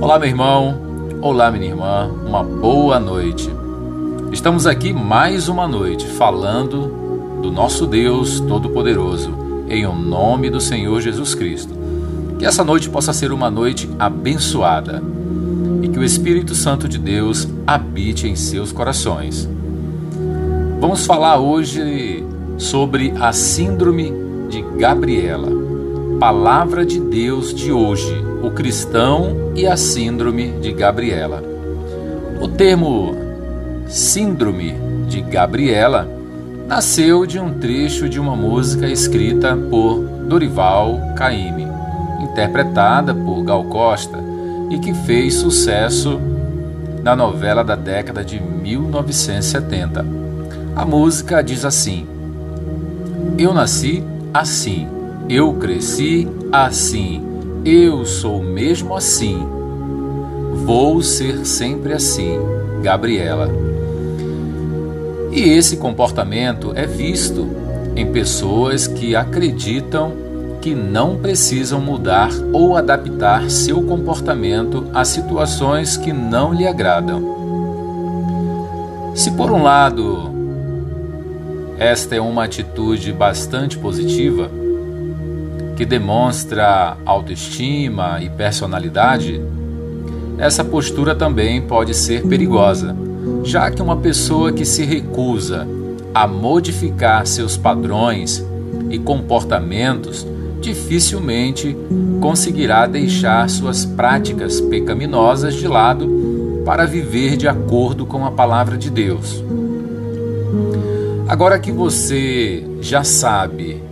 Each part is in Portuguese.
Olá, meu irmão. Olá, minha irmã. Uma boa noite. Estamos aqui mais uma noite falando do nosso Deus Todo-Poderoso, em o nome do Senhor Jesus Cristo. Que essa noite possa ser uma noite abençoada e que o Espírito Santo de Deus habite em seus corações. Vamos falar hoje sobre a Síndrome de Gabriela. Palavra de Deus de hoje, o cristão e a Síndrome de Gabriela. O termo Síndrome de Gabriela nasceu de um trecho de uma música escrita por Dorival Caymmi, interpretada por Gal Costa e que fez sucesso na novela da década de 1970. A música diz assim: Eu nasci assim, eu cresci assim, eu sou mesmo assim, vou ser sempre assim, Gabriela. E esse comportamento é visto em pessoas que acreditam que não precisam mudar ou adaptar seu comportamento a situações que não lhe agradam. Se por um lado esta é uma atitude bastante positiva que demonstra autoestima e personalidade. Essa postura também pode ser perigosa, já que uma pessoa que se recusa a modificar seus padrões e comportamentos dificilmente conseguirá deixar suas práticas pecaminosas de lado para viver de acordo com a palavra de Deus. Agora que você já sabe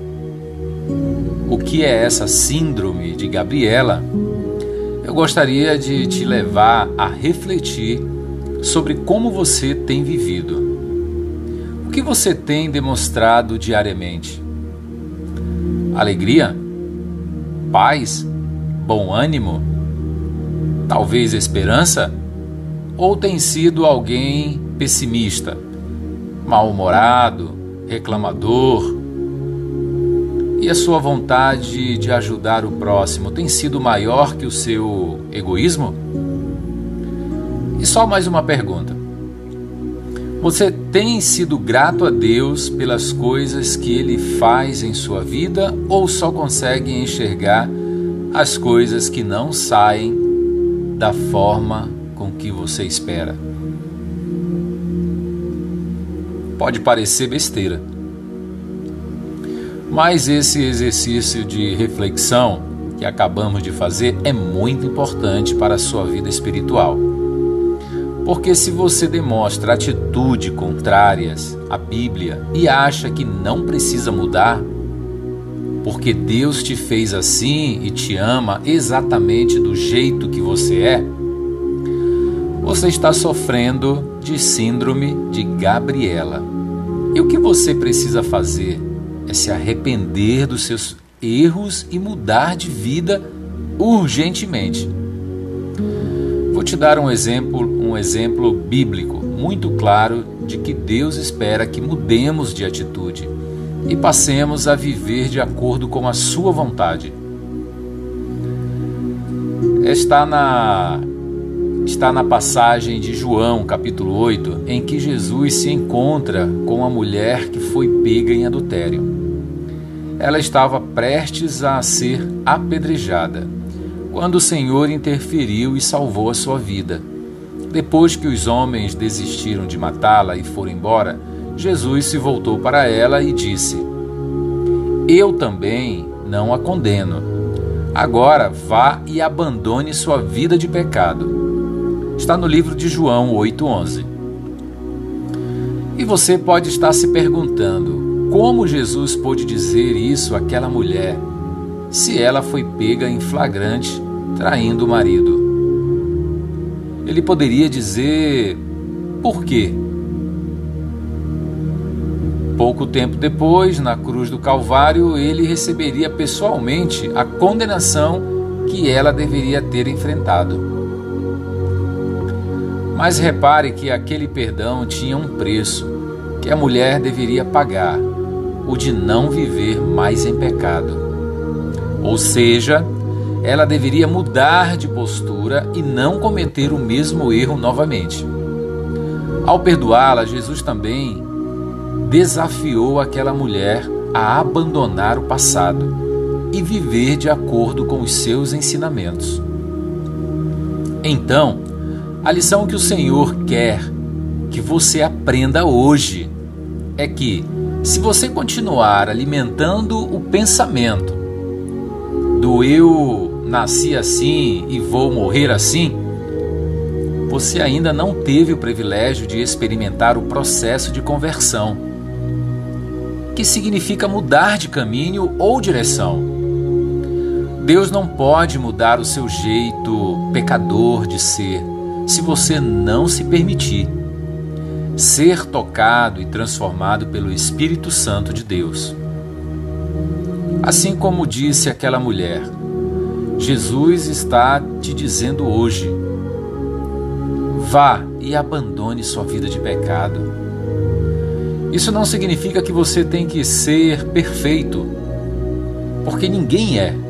o que é essa síndrome de Gabriela, eu gostaria de te levar a refletir sobre como você tem vivido. O que você tem demonstrado diariamente? Alegria? Paz? Bom ânimo? Talvez esperança? Ou tem sido alguém pessimista? mal-humorado, reclamador? E a sua vontade de ajudar o próximo tem sido maior que o seu egoísmo? E só mais uma pergunta. Você tem sido grato a Deus pelas coisas que Ele faz em sua vida ou só consegue enxergar as coisas que não saem da forma com que você espera? Pode parecer besteira. Mas esse exercício de reflexão que acabamos de fazer é muito importante para a sua vida espiritual. Porque se você demonstra atitude contrárias à Bíblia e acha que não precisa mudar, porque Deus te fez assim e te ama exatamente do jeito que você é, você está sofrendo de síndrome de Gabriela. E o que você precisa fazer é se arrepender dos seus erros e mudar de vida urgentemente. Vou te dar um exemplo, um exemplo bíblico muito claro de que Deus espera que mudemos de atitude e passemos a viver de acordo com a sua vontade. Está na está na passagem de João, capítulo 8, em que Jesus se encontra com a mulher que foi pega em adultério. Ela estava prestes a ser apedrejada, quando o Senhor interferiu e salvou a sua vida. Depois que os homens desistiram de matá-la e foram embora, Jesus se voltou para ela e disse: Eu também não a condeno. Agora vá e abandone sua vida de pecado está no livro de João 8:11. E você pode estar se perguntando: como Jesus pôde dizer isso àquela mulher, se ela foi pega em flagrante traindo o marido? Ele poderia dizer por quê? Pouco tempo depois, na cruz do Calvário, ele receberia pessoalmente a condenação que ela deveria ter enfrentado. Mas repare que aquele perdão tinha um preço que a mulher deveria pagar, o de não viver mais em pecado. Ou seja, ela deveria mudar de postura e não cometer o mesmo erro novamente. Ao perdoá-la, Jesus também desafiou aquela mulher a abandonar o passado e viver de acordo com os seus ensinamentos. Então, a lição que o Senhor quer que você aprenda hoje é que, se você continuar alimentando o pensamento do eu nasci assim e vou morrer assim, você ainda não teve o privilégio de experimentar o processo de conversão, que significa mudar de caminho ou direção. Deus não pode mudar o seu jeito pecador de ser se você não se permitir ser tocado e transformado pelo Espírito Santo de Deus. Assim como disse aquela mulher, Jesus está te dizendo hoje: vá e abandone sua vida de pecado. Isso não significa que você tem que ser perfeito, porque ninguém é.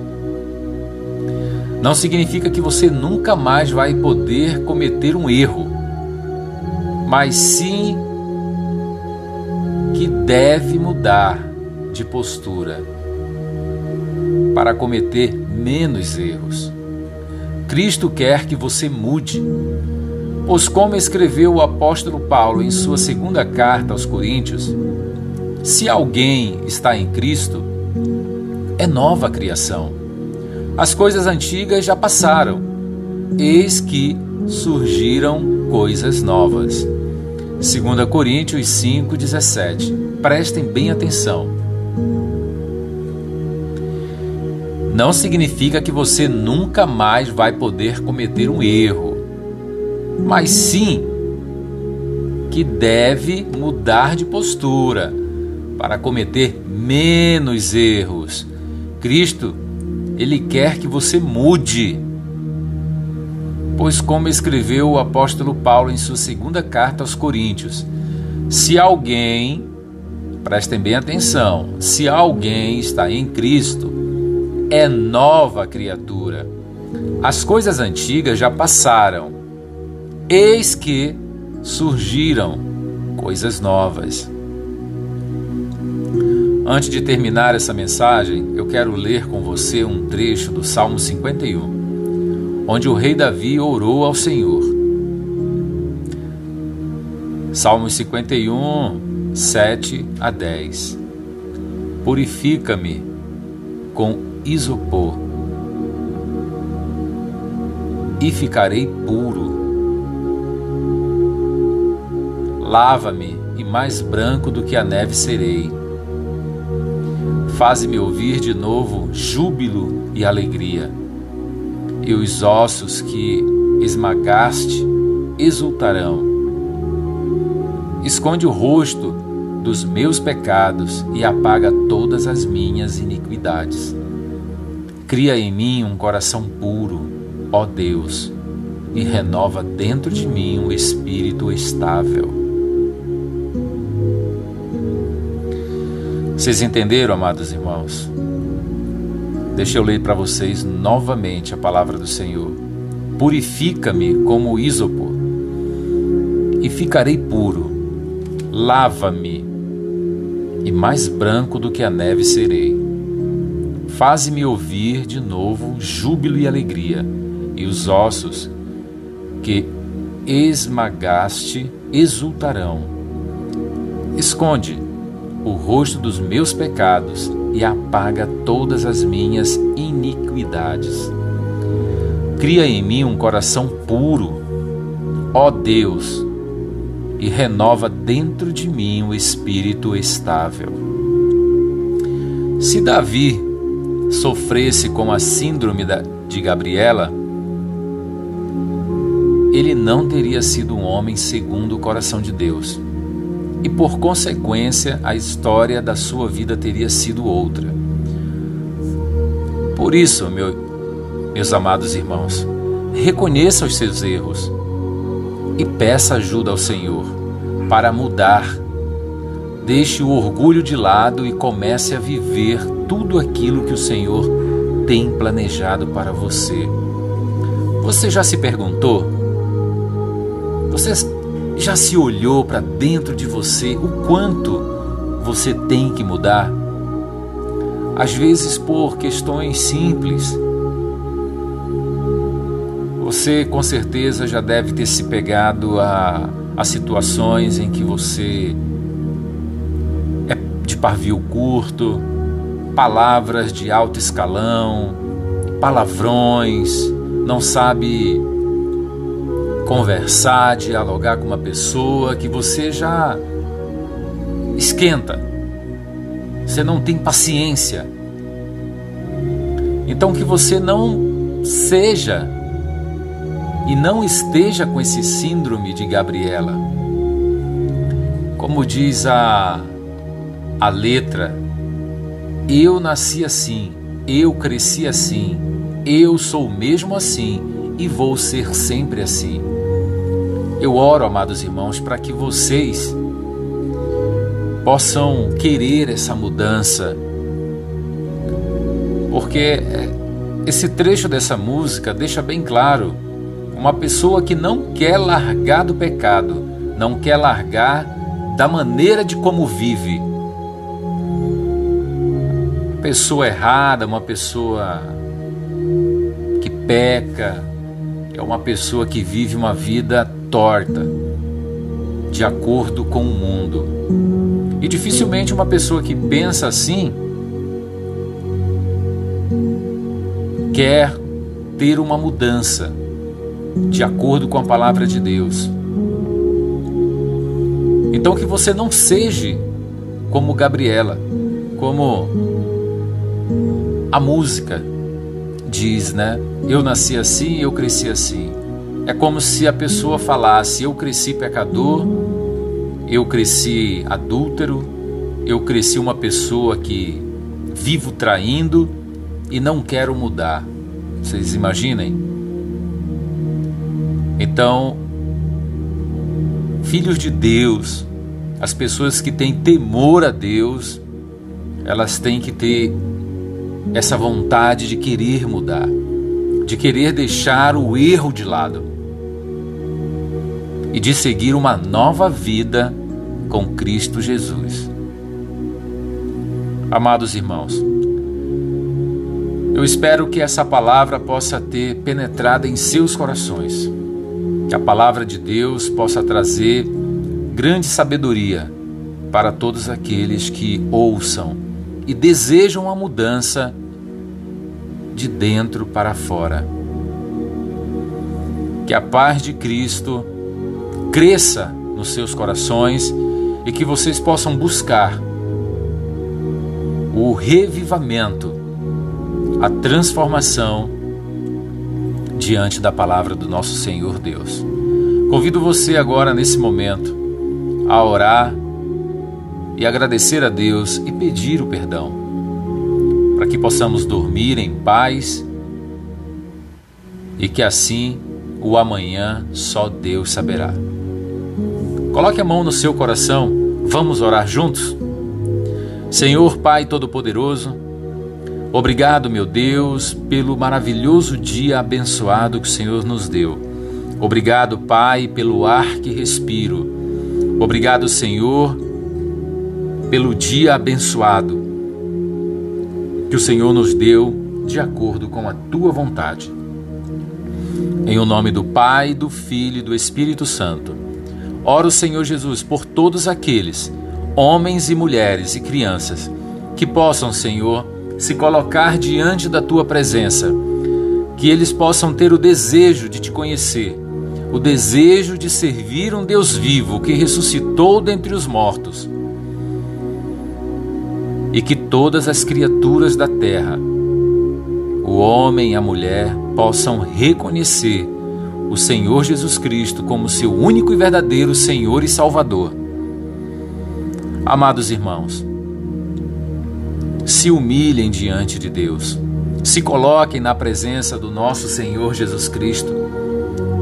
Não significa que você nunca mais vai poder cometer um erro mas sim que deve mudar de postura para cometer menos erros. Cristo quer que você mude, pois, como escreveu o apóstolo Paulo em sua segunda carta aos Coríntios, se alguém está em Cristo, é nova criação. As coisas antigas já passaram, eis que surgiram coisas novas. 2 Coríntios 5,17. Prestem bem atenção. Não significa que você nunca mais vai poder cometer um erro, mas sim que deve mudar de postura para cometer menos erros. Cristo, ele quer que você mude Pois, como escreveu o apóstolo Paulo em sua segunda carta aos Coríntios, se alguém, prestem bem atenção, se alguém está em Cristo, é nova criatura. As coisas antigas já passaram, eis que surgiram coisas novas. Antes de terminar essa mensagem, eu quero ler com você um trecho do Salmo 51 onde o rei Davi orou ao Senhor. Salmos 51, 7 a 10. Purifica-me com isopor e ficarei puro. Lava-me e mais branco do que a neve serei. Faze-me ouvir de novo júbilo e alegria e os ossos que esmagaste exultarão. Esconde o rosto dos meus pecados e apaga todas as minhas iniquidades. Cria em mim um coração puro, ó Deus, e renova dentro de mim um espírito estável. Vocês entenderam, amados irmãos? Deixa eu ler para vocês novamente a palavra do Senhor. Purifica-me como ísopo e ficarei puro. Lava-me e mais branco do que a neve serei. Faze-me ouvir de novo júbilo e alegria, e os ossos que esmagaste exultarão. Esconde o rosto dos meus pecados e apaga todas as minhas iniquidades. Cria em mim um coração puro, ó Deus, e renova dentro de mim um espírito estável. Se Davi sofresse com a síndrome de Gabriela, ele não teria sido um homem segundo o coração de Deus e por consequência a história da sua vida teria sido outra. Por isso, meu, meus amados irmãos, reconheça os seus erros e peça ajuda ao Senhor para mudar. Deixe o orgulho de lado e comece a viver tudo aquilo que o Senhor tem planejado para você. Você já se perguntou? Você já se olhou para dentro de você o quanto você tem que mudar? Às vezes por questões simples. Você com certeza já deve ter se pegado a, a situações em que você é de pavio curto, palavras de alto escalão, palavrões, não sabe conversar, dialogar com uma pessoa que você já esquenta. Você não tem paciência. Então que você não seja e não esteja com esse síndrome de Gabriela. Como diz a a letra eu nasci assim, eu cresci assim, eu sou mesmo assim e vou ser sempre assim. Eu oro, amados irmãos, para que vocês possam querer essa mudança, porque esse trecho dessa música deixa bem claro uma pessoa que não quer largar do pecado, não quer largar da maneira de como vive. Pessoa errada, uma pessoa que peca, é uma pessoa que vive uma vida torta, de acordo com o mundo. E dificilmente uma pessoa que pensa assim quer ter uma mudança de acordo com a palavra de Deus. Então que você não seja como Gabriela, como a música diz, né? Eu nasci assim, eu cresci assim. É como se a pessoa falasse: eu cresci pecador, eu cresci adúltero, eu cresci uma pessoa que vivo traindo e não quero mudar. Vocês imaginem? Então, filhos de Deus, as pessoas que têm temor a Deus, elas têm que ter essa vontade de querer mudar, de querer deixar o erro de lado e de seguir uma nova vida com Cristo Jesus. Amados irmãos, eu espero que essa palavra possa ter penetrado em seus corações, que a palavra de Deus possa trazer grande sabedoria para todos aqueles que ouçam e desejam a mudança de dentro para fora. Que a paz de Cristo cresça nos seus corações e que vocês possam buscar o revivamento, a transformação diante da palavra do nosso Senhor Deus. Convido você agora, nesse momento, a orar e agradecer a Deus e pedir o perdão, para que possamos dormir em paz e que assim o amanhã só Deus saberá. Coloque a mão no seu coração, vamos orar juntos? Senhor Pai Todo-Poderoso, obrigado, meu Deus, pelo maravilhoso dia abençoado que o Senhor nos deu. Obrigado, Pai, pelo ar que respiro. Obrigado, Senhor, pelo dia abençoado que o Senhor nos deu de acordo com a tua vontade. Em o nome do Pai, do Filho e do Espírito Santo. Oro, Senhor Jesus, por todos aqueles, homens e mulheres e crianças, que possam, Senhor, se colocar diante da tua presença, que eles possam ter o desejo de te conhecer, o desejo de servir um Deus vivo que ressuscitou dentre os mortos e que todas as criaturas da terra, o homem e a mulher, possam reconhecer o Senhor Jesus Cristo como seu único e verdadeiro Senhor e Salvador. Amados irmãos, se humilhem diante de Deus, se coloquem na presença do nosso Senhor Jesus Cristo,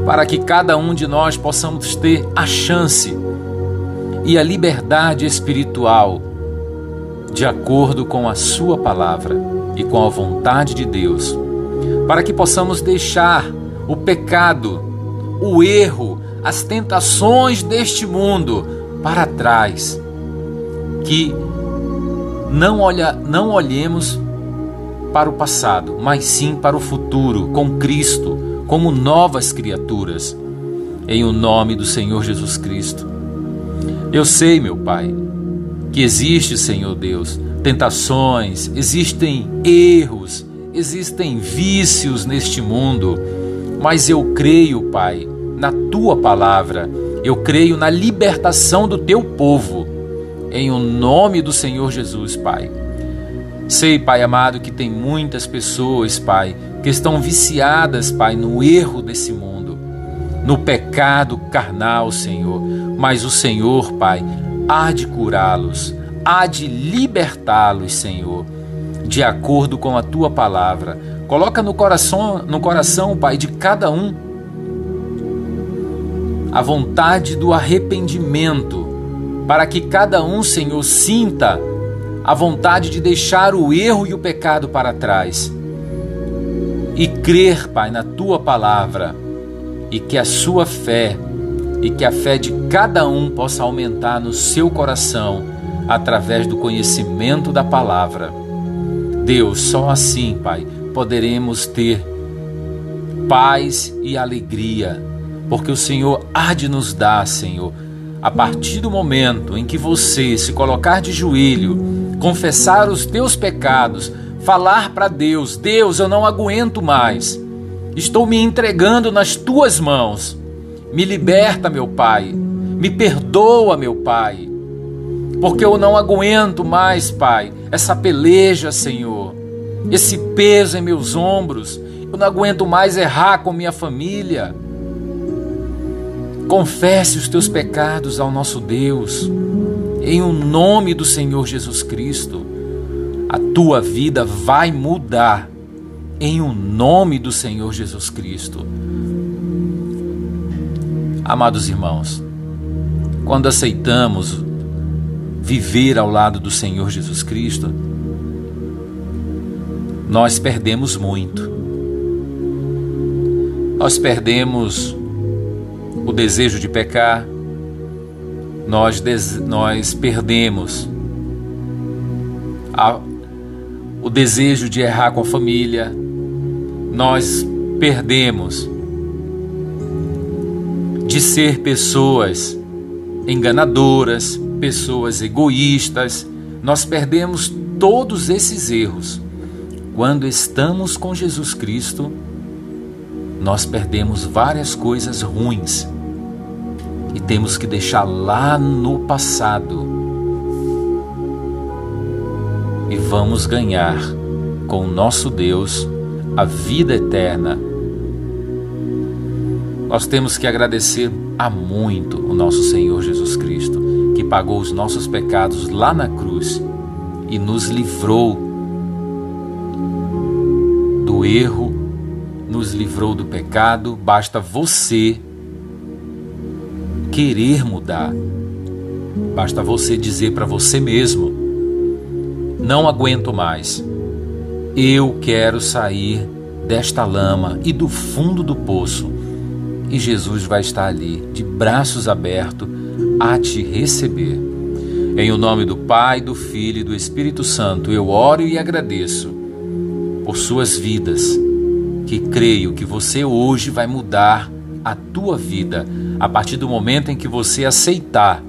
para que cada um de nós possamos ter a chance e a liberdade espiritual de acordo com a Sua palavra. e com a vontade de Deus, para que possamos deixar o pecado, o erro, as tentações deste mundo para trás. Que não, olha, não olhemos para o passado, mas sim para o futuro, com Cristo, como novas criaturas, em o nome do Senhor Jesus Cristo. Eu sei, meu Pai, que existe, Senhor Deus, tentações, existem erros, existem vícios neste mundo, mas eu creio, Pai, na tua palavra, eu creio na libertação do teu povo, em o nome do Senhor Jesus, Pai. Sei, Pai amado, que tem muitas pessoas, Pai, que estão viciadas, Pai, no erro desse mundo, no pecado carnal, Senhor. Mas o Senhor, Pai, há de curá-los, há de libertá-los, Senhor, de acordo com a tua palavra. Coloca no coração, no coração, Pai, de cada um a vontade do arrependimento, para que cada um, Senhor, sinta a vontade de deixar o erro e o pecado para trás e crer, Pai, na tua palavra e que a sua fé e que a fé de cada um possa aumentar no seu coração através do conhecimento da palavra. Deus, só assim, Pai, poderemos ter paz e alegria, porque o Senhor há de nos dar, Senhor, a partir do momento em que você se colocar de joelho confessar os teus pecados, falar para Deus: Deus, eu não aguento mais. Estou me entregando nas tuas mãos. Me liberta, meu Pai. Me perdoa, meu Pai. Porque eu não aguento mais, Pai, essa peleja, Senhor. Esse peso em meus ombros. Eu não aguento mais errar com minha família. Confesse os teus pecados ao nosso Deus em o nome do Senhor Jesus Cristo. A tua vida vai mudar em o nome do Senhor Jesus Cristo. Amados irmãos, quando aceitamos viver ao lado do Senhor Jesus Cristo, nós perdemos muito. Nós perdemos o desejo de pecar, nós, nós perdemos a, o desejo de errar com a família, nós perdemos de ser pessoas enganadoras, pessoas egoístas, nós perdemos todos esses erros. Quando estamos com Jesus Cristo, nós perdemos várias coisas ruins e temos que deixar lá no passado. E vamos ganhar com o nosso Deus a vida eterna. Nós temos que agradecer a muito o nosso Senhor Jesus Cristo, que pagou os nossos pecados lá na cruz e nos livrou do erro, nos livrou do pecado. Basta você querer mudar. Basta você dizer para você mesmo: não aguento mais. Eu quero sair desta lama e do fundo do poço. E Jesus vai estar ali, de braços abertos, a te receber. Em o nome do Pai, do Filho e do Espírito Santo, eu oro e agradeço por suas vidas, que creio que você hoje vai mudar a tua vida a partir do momento em que você aceitar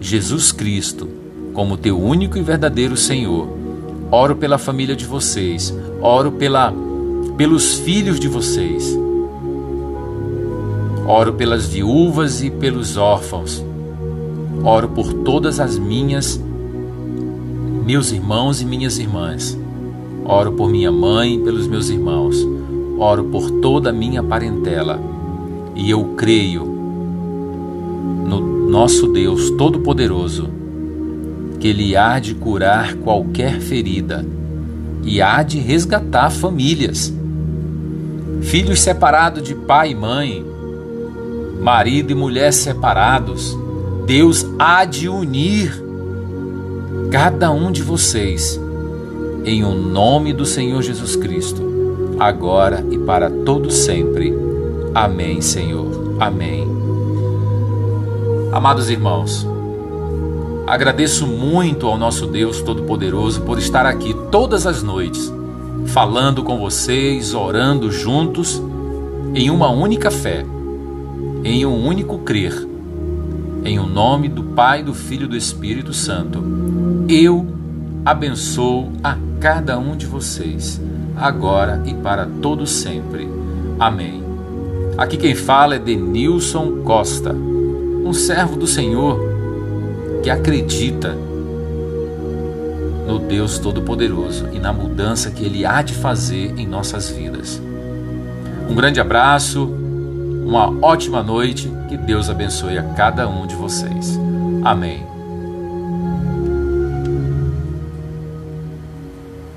Jesus Cristo como teu único e verdadeiro Senhor. Oro pela família de vocês, oro pela pelos filhos de vocês. Oro pelas viúvas e pelos órfãos. Oro por todas as minhas meus irmãos e minhas irmãs. Oro por minha mãe pelos meus irmãos. Oro por toda a minha parentela e eu creio no nosso Deus Todo-Poderoso, que Ele há de curar qualquer ferida e há de resgatar famílias. Filhos separados de pai e mãe, marido e mulher separados, Deus há de unir cada um de vocês em o nome do Senhor Jesus Cristo, agora e para todo sempre. Amém, Senhor. Amém. Amados irmãos, agradeço muito ao nosso Deus Todo-Poderoso por estar aqui todas as noites, falando com vocês, orando juntos em uma única fé, em um único crer, em o um nome do Pai, do Filho e do Espírito Santo. Eu abençoo a cada um de vocês, agora e para todo sempre. Amém. Aqui quem fala é Denilson Costa, um servo do Senhor que acredita no Deus Todo-Poderoso e na mudança que Ele há de fazer em nossas vidas. Um grande abraço, uma ótima noite, que Deus abençoe a cada um de vocês. Amém.